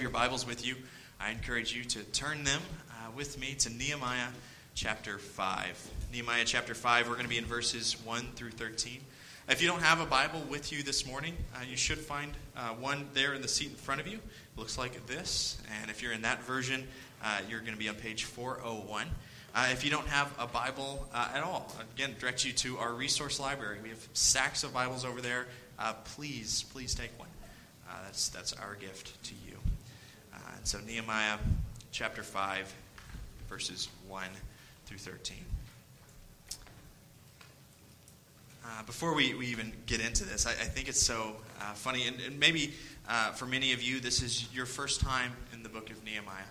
your Bibles with you, I encourage you to turn them uh, with me to Nehemiah chapter 5. Nehemiah chapter 5, we're going to be in verses 1 through 13. If you don't have a Bible with you this morning, uh, you should find uh, one there in the seat in front of you. It looks like this. And if you're in that version, uh, you're going to be on page 401. Uh, if you don't have a Bible uh, at all, again, direct you to our resource library. We have stacks of Bibles over there. please, please take one. that's, that's our gift to you. So, Nehemiah chapter 5, verses 1 through 13. Uh, before we, we even get into this, I, I think it's so uh, funny, and, and maybe uh, for many of you, this is your first time in the book of Nehemiah.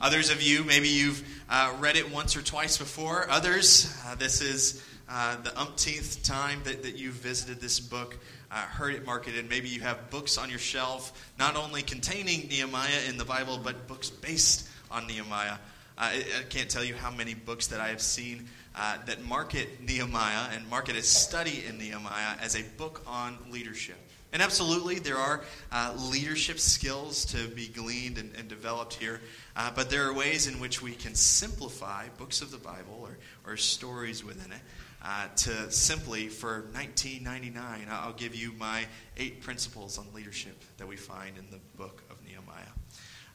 Others of you, maybe you've uh, read it once or twice before. Others, uh, this is uh, the umpteenth time that, that you've visited this book uh, heard it marketed. Maybe you have books on your shelf, not only containing Nehemiah in the Bible, but books based on Nehemiah. Uh, I, I, can't tell you how many books that I have seen uh, that market Nehemiah and market a study in Nehemiah as a book on leadership. And absolutely, there are uh, leadership skills to be gleaned and, and developed here, uh, but there are ways in which we can simplify books of the Bible or, or stories within it uh, to simply, for 1999, I'll give you my eight principles on leadership that we find in the book of Nehemiah.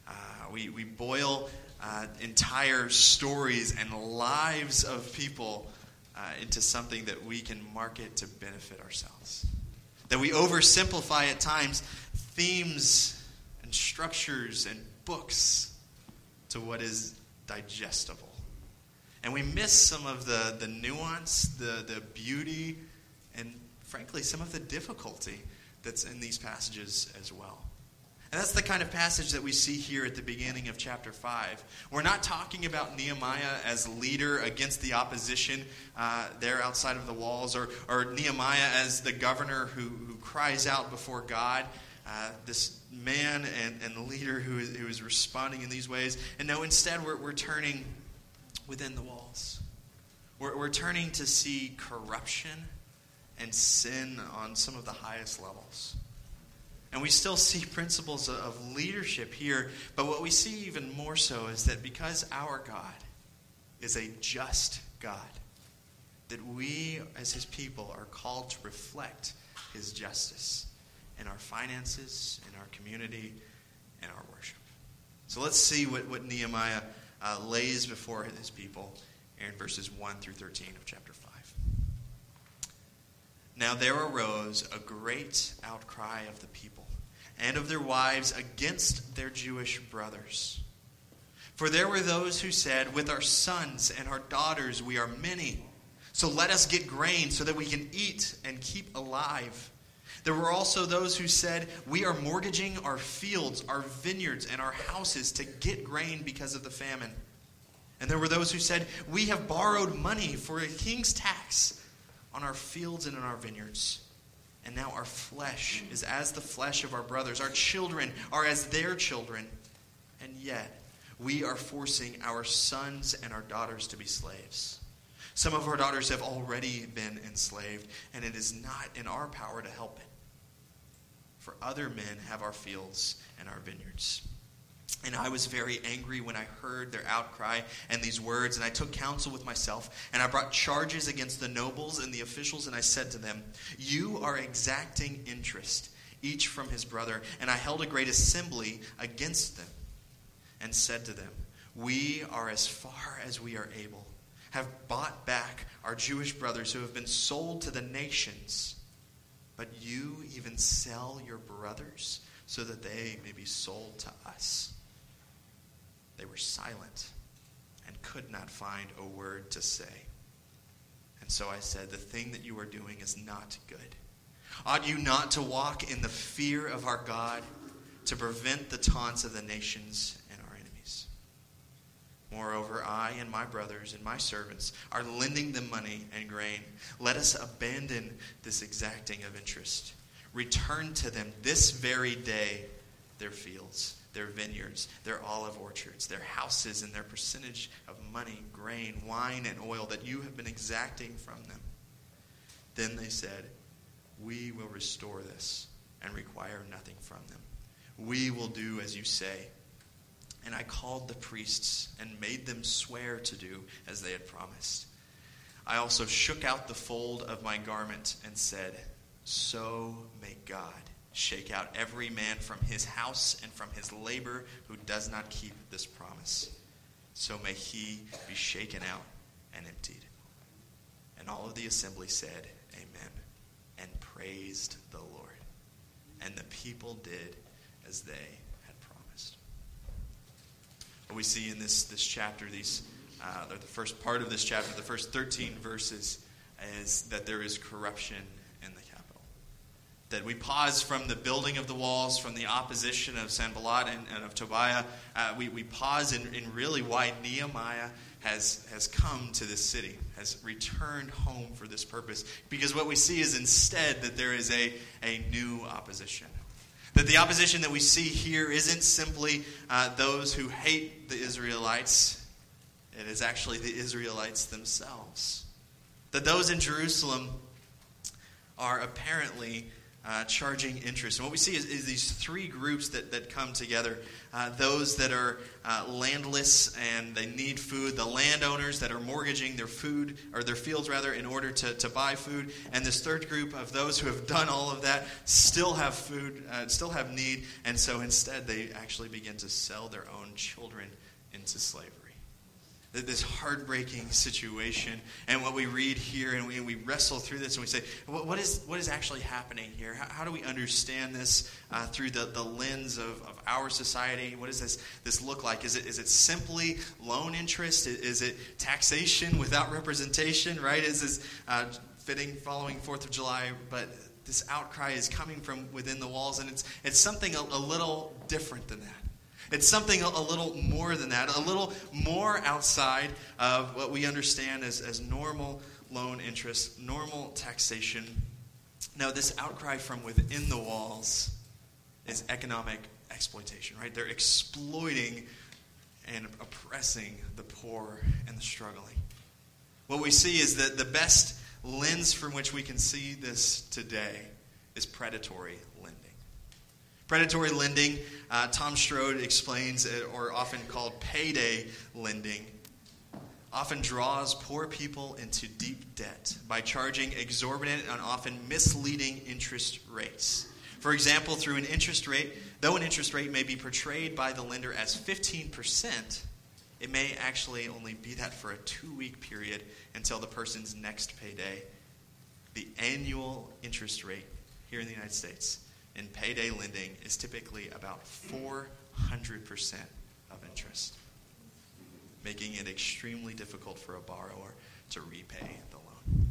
Uh, we, we boil uh, entire stories and lives of people uh, into something that we can market to benefit ourselves. That we oversimplify at times themes and structures and books to what is digestible. And we miss some of the, the nuance, the, the beauty, and frankly, some of the difficulty that's in these passages as well. And that's the kind of passage that we see here at the beginning of chapter 5. We're not talking about Nehemiah as leader against the opposition uh, there outside of the walls, or, or Nehemiah as the governor who, who cries out before God. Uh, this man and, and the leader who is, who is responding in these ways. And no, instead, we're, we're turning within the walls. We're, we're turning to see corruption and sin on some of the highest levels. And we still see principles of leadership here, but what we see even more so is that because our God is a just God, that we as his people are called to reflect his justice in our finances, in our community, in our worship. So let's see what, what Nehemiah uh, lays before his people in verses 1 through 13 of chapter 5. Now there arose a great outcry of the people and of their wives against their Jewish brothers. For there were those who said, With our sons and our daughters we are many, so let us get grain so that we can eat and keep alive. There were also those who said, We are mortgaging our fields, our vineyards, and our houses to get grain because of the famine. And there were those who said, We have borrowed money for a king's tax on our fields and in our vineyards. And now our flesh is as the flesh of our brothers, our children are as their children. And yet, we are forcing our sons and our daughters to be slaves. Some of our daughters have already been enslaved, and it is not in our power to help it for other men have our fields and our vineyards. And I was very angry when I heard their outcry and these words, and I took counsel with myself, and I brought charges against the nobles and the officials, and I said to them, You are exacting interest, each from his brother. And I held a great assembly against them, and said to them, We are as far as we are able, have bought back our Jewish brothers who have been sold to the nations but you even sell your brothers so that they may be sold to us. They were silent and could not find a word to say. And so I said, The thing that you are doing is not good. Ought you not to walk in the fear of our God to prevent the taunts of the nations Moreover, I and my brothers and my servants are lending them money and grain. Let us abandon this exacting of interest. Return to them this very day their fields, their vineyards, their olive orchards, their houses, and their percentage of money, grain, wine, and oil that you have been exacting from them. Then they said, We will restore this and require nothing from them. We will do as you say And I called the priests and made them swear to do as they had promised. I also shook out the fold of my garment and said, So may God shake out every man from his house and from his labor who does not keep this promise. So may he be shaken out and emptied. And all of the assembly said, Amen, and praised the Lord. And the people did as they we see in this, this chapter, these, uh, the first part of this chapter, the first 13 verses, is that there is corruption in the capital. That we pause from the building of the walls, from the opposition of Sanballat and, and of Tobiah. Uh, we, we pause in, in really why Nehemiah has, has come to this city, has returned home for this purpose. Because what we see is instead that there is a, a new opposition. That the opposition that we see here isn't simply uh, those who hate the Israelites, it is actually the Israelites themselves. That those in Jerusalem are apparently uh, charging interest. And what we see is, is, these three groups that, that come together uh, those that are uh, landless and they need food, the landowners that are mortgaging their food, or their fields rather, in order to, to buy food, and this third group of those who have done all of that still have food, uh, still have need, and so instead they actually begin to sell their own children into slavery this heartbreaking situation. And what we read here and we, and we wrestle through this and we say what, what, is, what is actually happening here? How, how do we understand this uh, through the, the lens of, of our society? What does this, this look like? Is it, is it simply loan interest? Is it taxation without representation right? Is this uh, fitting following fourth of july? But this outcry is coming from within the walls and it's, it's something a, a little different than that it's something a, little more than that, a little more outside of what we understand as, as normal loan interest, normal taxation. Now, this outcry from within the walls is economic exploitation, right? They're exploiting and oppressing the poor and the struggling. What we see is that the best lens from which we can see this today is predatory Predatory lending, uh, Tom Strode explains, or often called payday lending, often draws poor people into deep debt by charging exorbitant and often misleading interest rates. For example, through an interest rate, though an interest rate may be portrayed by the lender as 15%, it may actually only be that for a two week period until the person's next payday. The annual interest rate here in the United States in payday lending is typically about 400% of interest, making it extremely difficult for a borrower to repay the loan.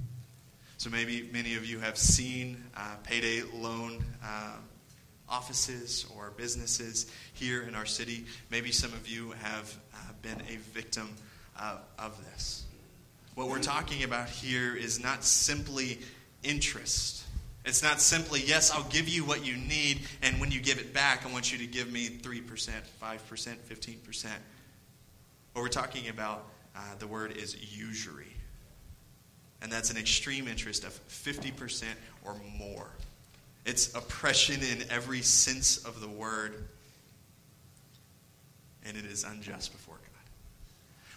So maybe many of you have seen uh, payday loan uh, offices or businesses here in our city. Maybe some of you have uh, been a victim of this. What we're talking about here is not simply interest it's not simply, yes, I'll give you what you need, and when you give it back, I want you to give me 3%, 5%, 15%. What we're talking about, uh, the word is usury. And that's an extreme interest of 50% or more. It's oppression in every sense of the word, and it is unjust before God.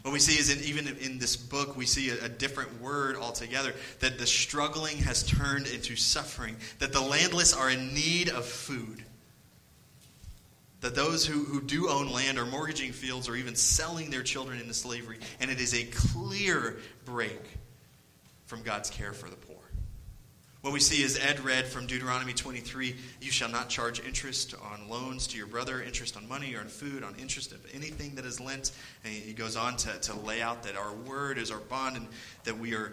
What we see is in, even in this book, we see a, a, different word altogether that the struggling has turned into suffering, that the landless are in need of food, that those who, who do own land are mortgaging fields or even selling their children into slavery, and it is a clear break from God's care for the poor. What we see is Ed read from Deuteronomy 23 You shall not charge interest on loans to your brother, interest on money or on food, on interest of anything that is lent. And he goes on to, to lay out that our word is our bond and that we are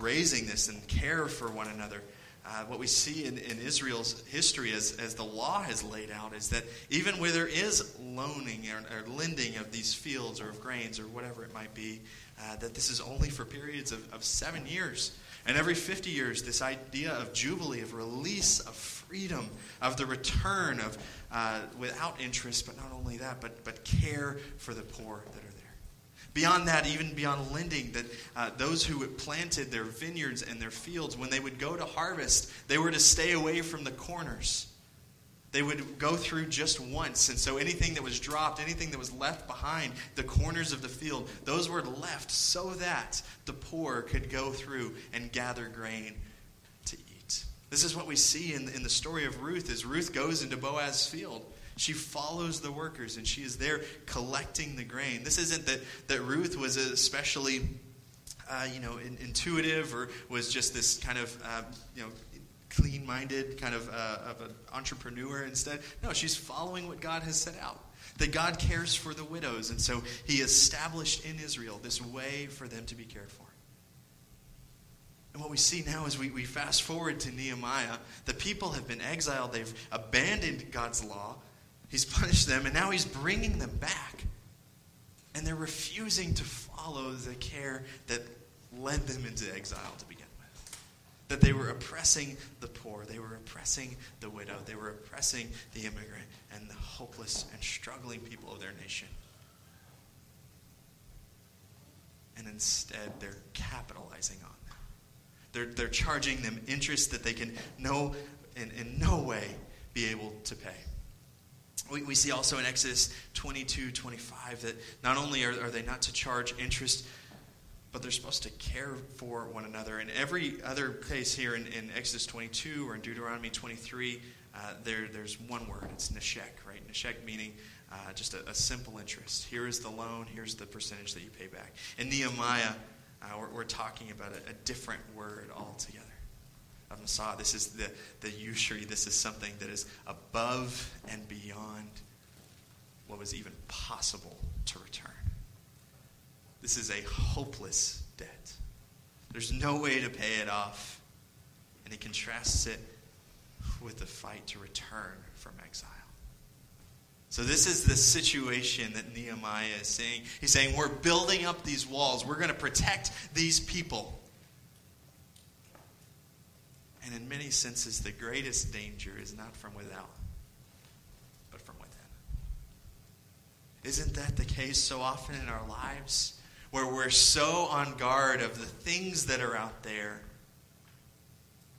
raising this and care for one another. Uh, what we see in, in Israel's history as, as the law has laid out is that even where there is loaning or, or lending of these fields or of grains or whatever it might be, uh, that this is only for periods of, of seven years. And every 50 years, this idea of jubilee, of release, of freedom, of the return of uh, without interest, but not only that, but, but care for the poor that are there. Beyond that, even beyond lending, that uh, those who planted their vineyards and their fields, when they would go to harvest, they were to stay away from the corners. They would go through just once. And so anything that was dropped, anything that was left behind, the corners of the field, those were left so that the poor could go through and gather grain to eat. This is what we see in, in the story of Ruth as Ruth goes into Boaz's field. She follows the workers and she is there collecting the grain. This isn't that, that Ruth was especially uh, you know, in, intuitive or was just this kind of, uh, you know, clean minded kind of, uh, of an entrepreneur instead. No, she's following what God has set out. That God cares for the widows, and so He established in Israel this way for them to be cared for. And what we see now is we, we fast forward to Nehemiah. The people have been exiled, they've abandoned God's law, He's punished them, and now He's bringing them back. And they're refusing to follow the care that led them into exile to begin that they were oppressing the poor, they were oppressing the widow, they were oppressing the immigrant and the hopeless and struggling people of their nation. And instead, they're capitalizing on them. They're, they're charging them interest that they can no, in, in no way be able to pay. We, we see also in Exodus 22 25 that not only are, are they not to charge interest but they're supposed to care for one another. In every other place here in, in Exodus 22 or in Deuteronomy 23, uh, there, there's one word. It's neshek, right? Neshek meaning uh, just a, a, simple interest. Here is the loan, here's the percentage that you pay back. In Nehemiah, uh, we're, we're, talking about a, a, different word altogether. Of Messiah, this is the, the usury. This is something that is above and beyond what was even possible to return. This is a hopeless debt. There's no way to pay it off. And he contrasts it with the fight to return from exile. So, this is the situation that Nehemiah is saying. He's saying, We're building up these walls, we're going to protect these people. And in many senses, the greatest danger is not from without, but from within. Isn't that the case so often in our lives? Where we're so on guard of the things that are out there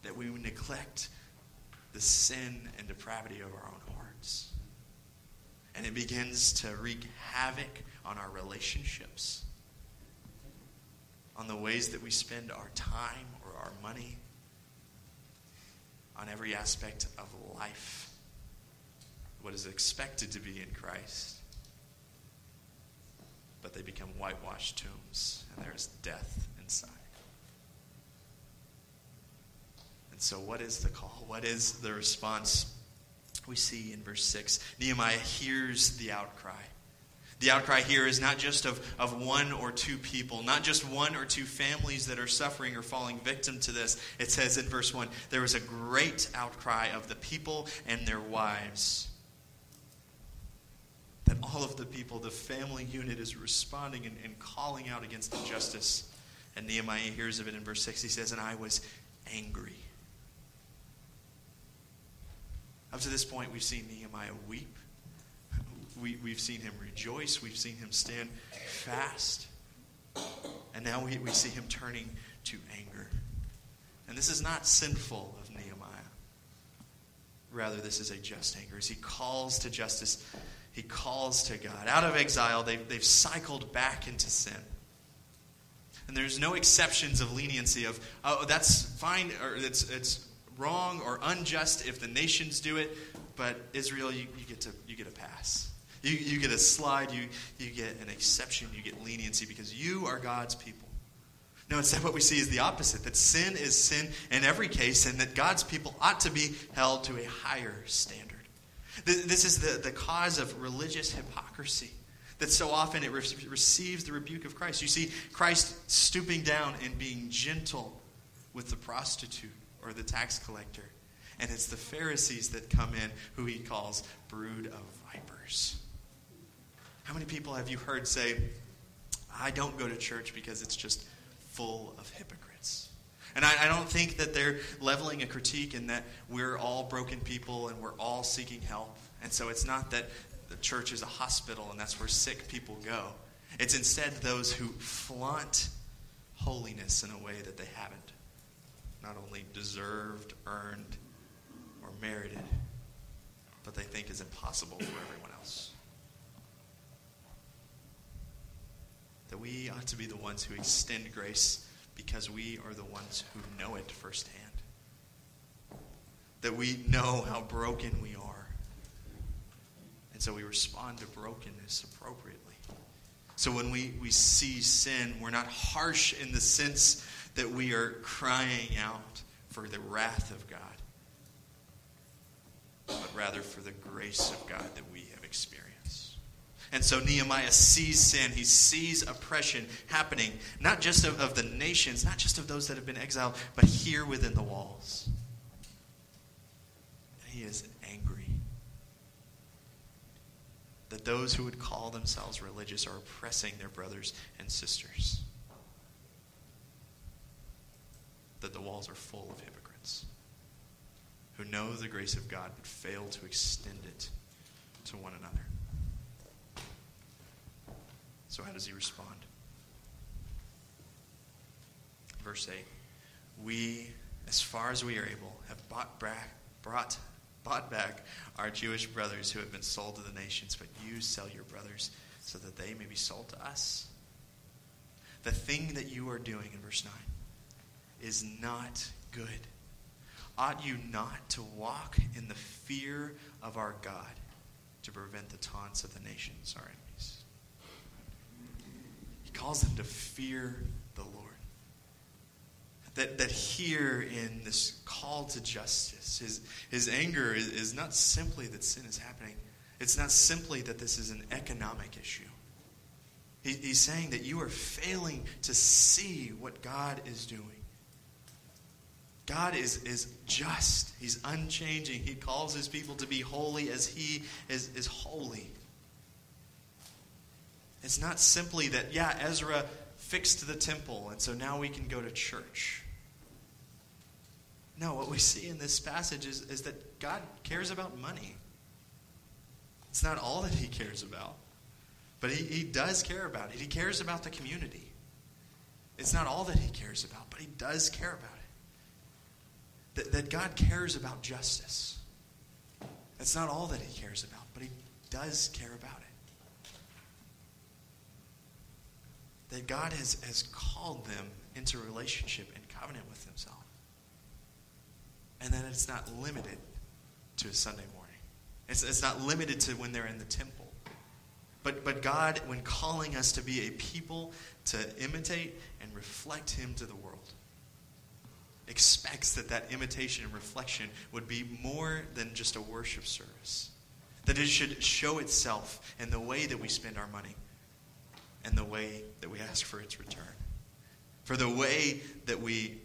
that we neglect the sin and depravity of our own hearts. And it begins to wreak havoc on our relationships, on the ways that we spend our time or our money, on every aspect of life, what is expected to be in Christ but they become whitewashed tombs, and there is death inside. And so, what is the call? What is the response? We see in verse 6 Nehemiah hears the outcry. The outcry here is not just of, of one or two people, not just one or two families that are suffering or falling victim to this. It says in verse 1 there was a great outcry of the people and their wives that all of the people, the family unit, is responding and, and calling out against injustice. And Nehemiah hears of it in verse 6. He says, And I was angry. Up to this point, we've seen Nehemiah weep. We, we've seen him rejoice. We've seen him stand fast. And now we, we see him turning to anger. And this is not sinful of Nehemiah. Rather, this is a just anger. As he calls to justice, he calls to God. Out of exile, they've, they've cycled back into sin. And there's no exceptions of leniency of, oh, that's fine, or it's, it's wrong or unjust if the nations do it, but Israel, you, you, get, to, you get a pass. You, you get a slide, you, you get an exception, you get leniency because you are God's people. No, instead, what we see is the opposite that sin is sin in every case, and that God's people ought to be held to a higher standard. This is the, the cause of religious hypocrisy. That so often it re- receives the rebuke of Christ. You see Christ stooping down and being gentle with the prostitute or the tax collector. And it's the Pharisees that come in who he calls brood of vipers. How many people have you heard say, I don't go to church because it's just full of hypocrites? And I, I, don't think that they're leveling a critique in that we're all broken people and we're all seeking help. And so it's not that the church is a hospital and that's where sick people go. It's instead those who flaunt holiness in a way that they haven't not only deserved, earned, or merited. but they think is impossible for everyone else. That we ought to be the ones who extend grace because we are the ones who know it firsthand. That we know how broken we are. And so we respond to brokenness appropriately. So when we, we see sin, we're not harsh in the sense that we are crying out for the wrath of God, but rather for the grace of God that we. And so Nehemiah sees sin, he sees oppression happening, not just of, of the nations, not just of those that have been exiled, but here within the walls. And he is angry that those who would call themselves religious are oppressing their brothers and sisters. That the walls are full of hypocrites who know the grace of God but fail to extend it to one another. So, how does he respond? Verse 8 We, as far as we are able, have bought back, brought, bought back our Jewish brothers who have been sold to the nations, but you sell your brothers so that they may be sold to us. The thing that you are doing in verse 9 is not good. Ought you not to walk in the fear of our God to prevent the taunts of the nations, our enemies? Calls them to fear the Lord. That, that here in this call to justice, his, his anger is, is not simply that sin is happening, it's not simply that this is an economic issue. He, he's saying that you are failing to see what God is doing. God is, is just. He's unchanging. He calls his people to be holy as he is, is holy. It's not simply that, yeah, Ezra fixed the temple, and so now we can go to church. No, what we see in this passage is, is that God cares about money. It's not all that he cares about, but he, he does care about it. He cares about the community. It's not all that he cares about, but he does care about it. That, that God cares about justice. That's not all that he cares about, but he does care about it. That God has, has called them into relationship and covenant with Himself. And that it's not limited to a Sunday morning, it's, it's not limited to when they're in the temple. But, but God, when calling us to be a people to imitate and reflect Him to the world, expects that that imitation and reflection would be more than just a worship service. That it should show itself in the way that we spend our money, and the way that we ask for its return, for the way that we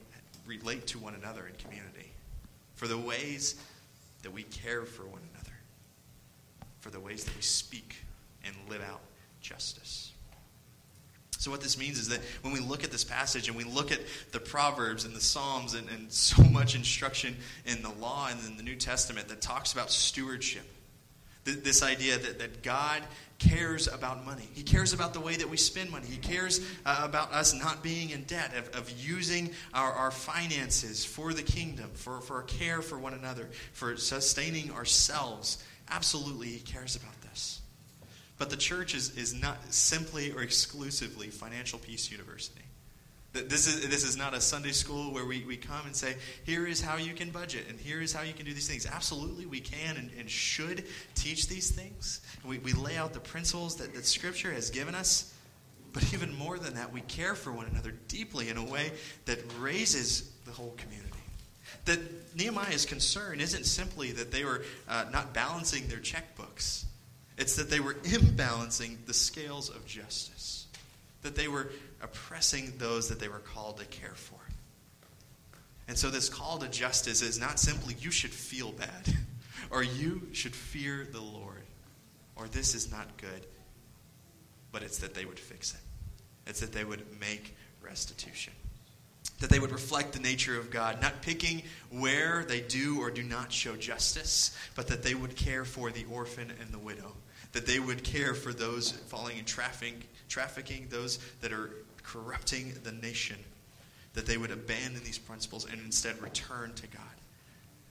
relate to one another in community, for the ways that we care for one another, for the ways that we speak and live out justice. So, what this means is that when we look at this passage and we look at the Proverbs and the Psalms and, and so much instruction in the law and in the New Testament that talks about stewardship, this idea that, that God cares about money. He cares about the way that we spend money. He cares uh, about us not being in debt, of, of using our, our finances for the kingdom, for, for care for one another, for sustaining ourselves. Absolutely, He cares about this. But the church is, is not simply or exclusively Financial Peace University. This is, this is not a Sunday school where we, we come and say, here is how you can budget and here is how you can do these things. Absolutely, we can and, and should teach these things. We, we lay out the principles that, that Scripture has given us. But even more than that, we care for one another deeply in a way that raises the whole community. That Nehemiah's concern isn't simply that they were uh, not balancing their checkbooks, it's that they were imbalancing the scales of justice. That they were oppressing those that they were called to care for. And so, this call to justice is not simply you should feel bad, or you should fear the Lord, or this is not good, but it's that they would fix it. It's that they would make restitution. That they would reflect the nature of God, not picking where they do or do not show justice, but that they would care for the orphan and the widow. That they would care for those falling in trafficking, trafficking those that are corrupting the nation, that they would abandon these principles and instead return to God.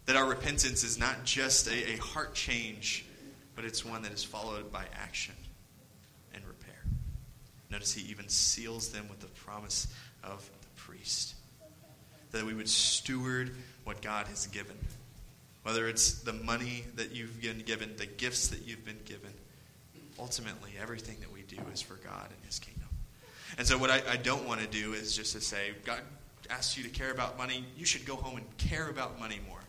That our repentance is not just a, a heart change, but it's one that is followed by action and repair. Notice he even seals them with the promise of the priest. That we would steward what God has given. Whether it's the money that you've been given, the gifts that you've been given, ultimately, everything that we do is for God and His kingdom. And so, what I, I don't want to do is just to say, God asks you to care about money, you should go home and care about money more.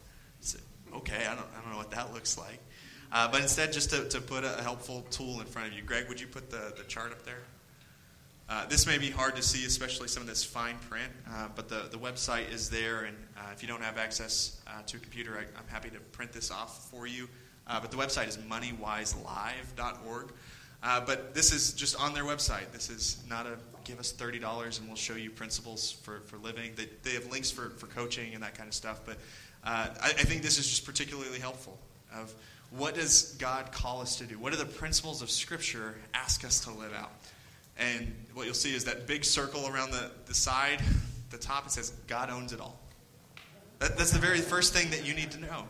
Okay, I don't, I don't know what that looks like. Uh, but instead, just to, to put a helpful tool in front of you. Greg, would you put the, the chart up there? Uh, this may be hard to see, especially some of this fine print, uh, but the, the website is there, and uh, if you don't have access uh, to a computer, I, am happy to print this off for you. Uh, but the website is moneywiselive.org. But this is just on their website. This is not a give us $30 and we'll show you principles for, for living. They, they have links for, for coaching and that kind of stuff. But uh, I, I think this is just particularly helpful of what does God call us to do? What are the principles of Scripture ask us to live out? And what you'll see is that big circle around the, the side, the top, it says, God owns it all. That, that's the very first thing that you need to know.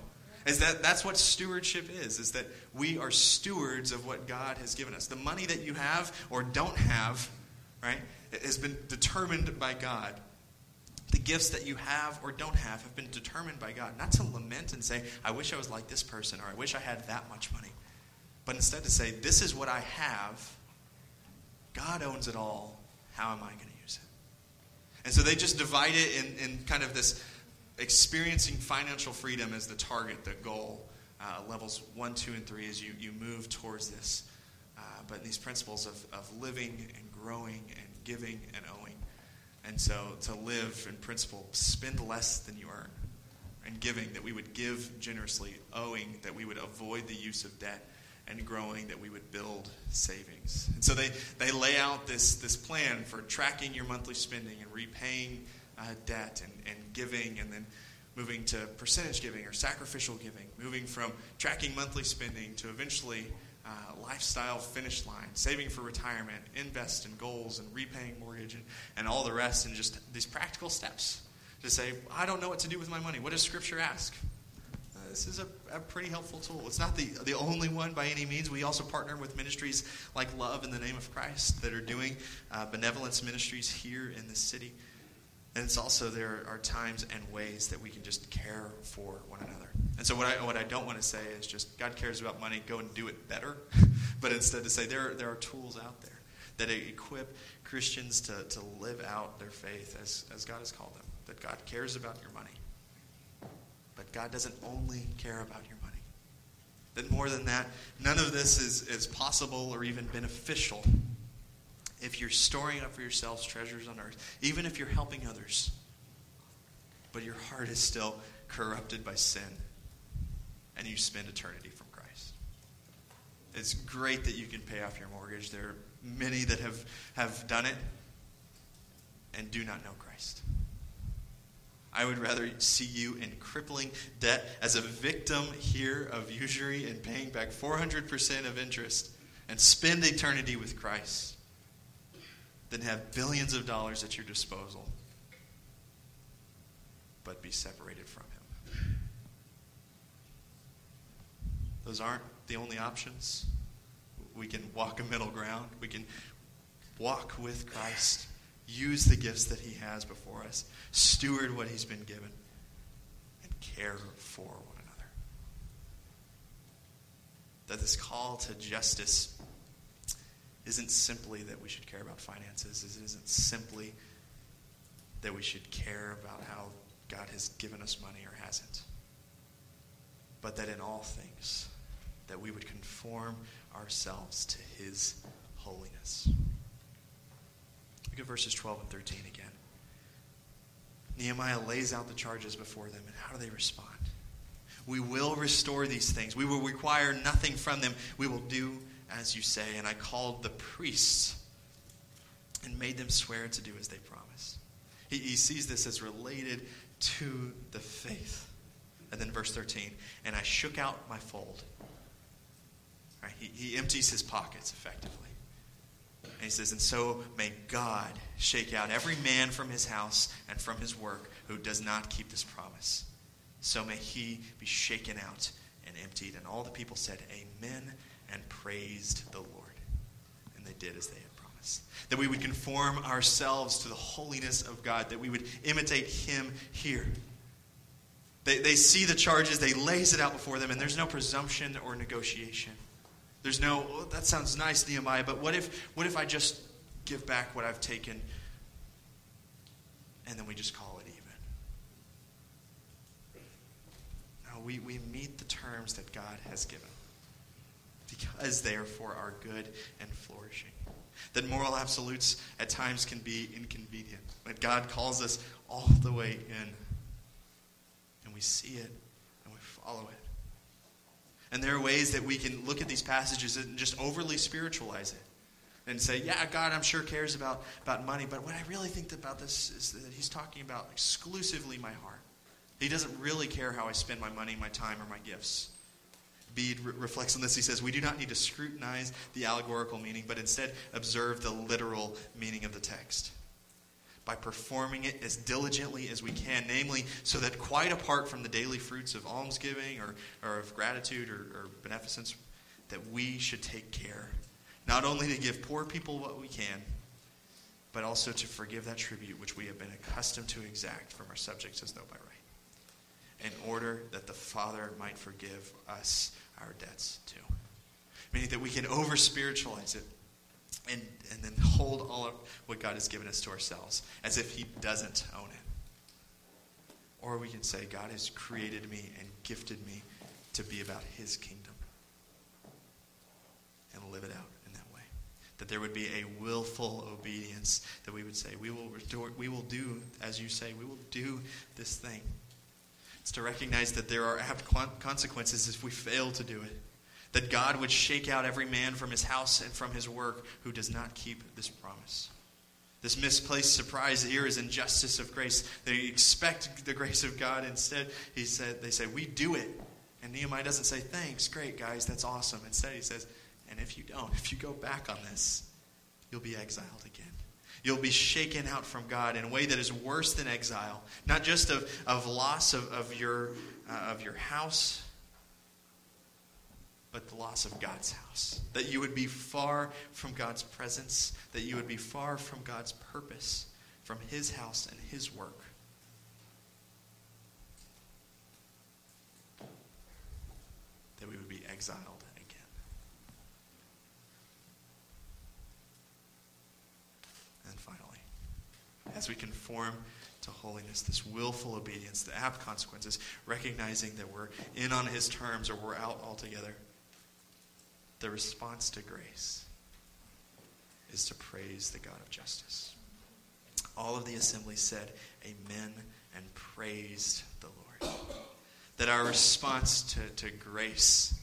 Is that that's what stewardship is, is that we are stewards of what God has given us. The money that you have or don't have, right, It has been determined by God. The gifts that you have or don't have have been determined by God. Not to lament and say, I wish I was like this person, or I wish I had that much money. But instead to say, this is what I have God owns it all. How am I going to use it? And so they just divide it in, in kind of this experiencing financial freedom as the target, the goal. Uh, levels one, two, and three as you, you move towards this. Uh, but these principles of, of living and growing and giving and owing. And so to live in principle, spend less than you earn. And giving, that we would give generously, owing, that we would avoid the use of debt and growing that we would build savings. And so they, they lay out this, this plan for tracking your monthly spending and repaying uh, debt and, and giving and then moving to percentage giving or sacrificial giving, moving from tracking monthly spending to eventually uh, lifestyle finish line, saving for retirement, invest in goals and repaying mortgage and, and all the rest, and just these practical steps to say, I don't know what to do with my money. What does Scripture ask? this is a, a, pretty helpful tool. It's not the, the only one by any means. We also partner with ministries like Love in the Name of Christ that are doing uh, benevolence ministries here in the city. And it's also there are times and ways that we can just care for one another. And so what I, what I don't want to say is just God cares about money, go and do it better. but instead to say there, there are tools out there that equip Christians to, to live out their faith as, as God has called them. That God cares about your money but God doesn't only care about your money. That more than that, none of this is, is possible or even beneficial if you're storing up for yourselves treasures on earth, even if you're helping others, but your heart is still corrupted by sin and you spend eternity from Christ. It's great that you can pay off your mortgage. There are many that have, have done it and do not know Christ. I would rather see you in crippling debt as a victim here of usury and paying back 400% of interest and spend eternity with Christ than have billions of dollars at your disposal but be separated from Him. Those aren't the only options. We can walk a middle ground. We can walk with Christ use the gifts that He has before us, steward what He's been given, and care for one another. That this call to justice isn't simply that we should care about finances, it isn't simply that we should care about how God has given us money or hasn't, but that in all things, that we would conform ourselves to His holiness. Look at verses 12 and 13 again. Nehemiah lays out the charges before them, and how do they respond? We will restore these things. We will require nothing from them. We will do as you say. And I called the priests and made them swear to do as they promised. He, he sees this as related to the faith. And then verse 13, and I shook out my fold. Right, he, he empties his pockets effectively. And he says, And so may God shake out every man from his house and from his work who does not keep this promise. so may he be shaken out and emptied. And all the people said, Amen, and praised the Lord. And they did as they had promised. That we would conform ourselves to the holiness of God, that we would imitate him here. They, they see the charges, they lays it out before them, and there's no presumption or negotiation. There's no, oh, that sounds nice, Nehemiah, but what if, what if I just give back what I've taken and then we just call it even? No, we, we meet the terms that God has given because they are for our good and flourishing. That moral absolutes at times can be inconvenient, but God calls us all the way in And we see it and we follow it. And there are ways that we can look at these passages and just overly spiritualize it and say, yeah, God, I'm sure cares about, about money, but what I really think about this is that he's talking about exclusively my heart. He doesn't really care how I spend my money, my time, or my gifts. Bede re- reflects on this. He says, We do not need to scrutinize the allegorical meaning, but instead observe the literal meaning of the text by performing it as diligently as we can, namely, so that quite apart from the daily fruits of almsgiving or, or of gratitude or, or beneficence, that we should take care not only to give poor people what we can, but also to forgive that tribute which we have been accustomed to exact from our subjects as though by right, in order that the Father might forgive us our debts too. Meaning that we can over spiritualize it and, and then hold all of what God has given us to ourselves as if He doesn't own it. Or we can say, God has created me and gifted me to be about His kingdom and live it out in that way. That there would be a willful obedience, that we would say, we will, restore, we will do, as you say, we will do this thing. It's to recognize that there are consequences if we fail to do it that God would shake out every man from his house and from his work who does not keep this promise. This misplaced surprise here is injustice of grace. They expect the grace of God. Instead, he said, they say, We do it. And Nehemiah doesn't say, Thanks, great, guys, that's awesome. Instead, he says, And if you don't, if you go back on this, you'll be exiled again. You'll be shaken out from God in a way that is worse than exile. Not just of, of loss of, of, your, uh, of your house, but the loss of God's house. That you would be far from God's presence, that you would be far from God's purpose, from His house and His work. That we would be exiled again. And finally, as we conform to holiness, this willful obedience, the apt consequences, recognizing that we're in on His terms or we're out altogether the response to grace is to praise the God of justice. All of the assembly said, Amen, and praised the Lord. That our response to, to grace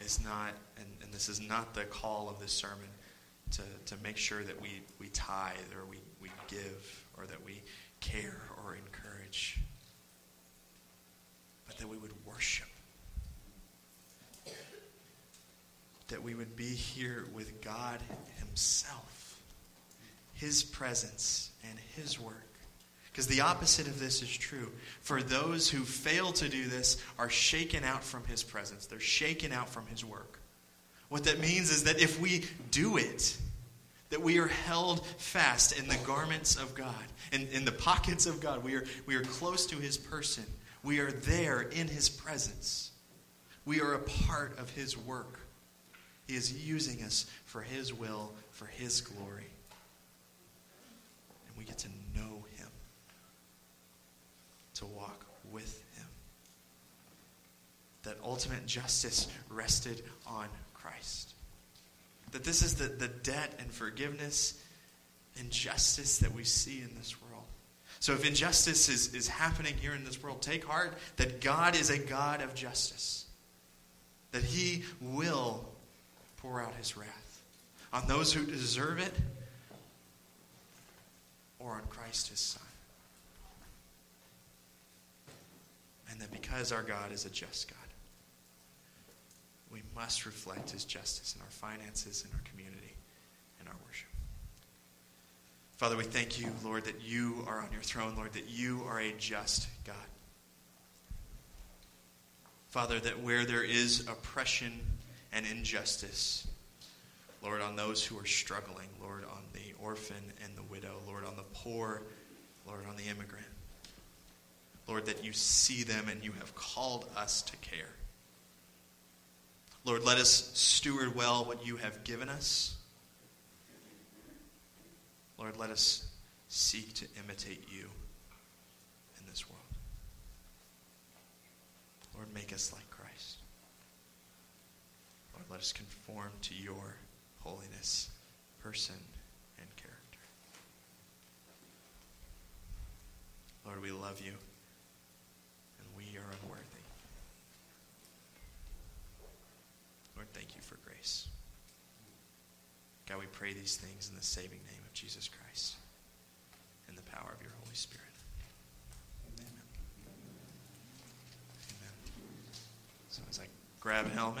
is not, and, and this is not the call of this sermon, to, to make sure that we, we tithe or we, we give or that we care or encourage, but that we would worship that we would be here with God Himself, His presence, and His work. Because the opposite of this is true. For those who fail to do this are shaken out from His presence, they're shaken out from His work. What that means is that if we do it, that we are held fast in the garments of God, in, in the pockets of God. We are, we are close to His person. We are there in His presence. We are a part of His work. He is using us for His will, for His glory. And we get to know Him, to walk with Him. That ultimate justice rested on Christ. That this is the, the debt and forgiveness and justice that we see in this world. So if injustice is, is happening here in this world, take heart that God is a God of justice. That He will pour out his wrath on those who deserve it or on Christ his Son. And that because our God is a just God, we must reflect his justice in our finances, in our community, in our worship. Father, we thank you, Lord, that you are on your throne, Lord, that you are a just God. Father, that where there is oppression and injustice, Lord, on those who are struggling, Lord, on the orphan and the widow, Lord, on the poor, Lord, on the immigrant, Lord, that you see them and you have called us to care. Lord, let us steward well what you have given us. Lord, let us seek to imitate you in this world. Lord, make us like Christ. Lord, let us conform to your holiness, person, and character. Lord, we love you, and we are unworthy. Lord, thank you for grace. God, we pray these things in the saving name of Jesus Christ and the power of your Holy Spirit. Amen. So as I grab a helmet.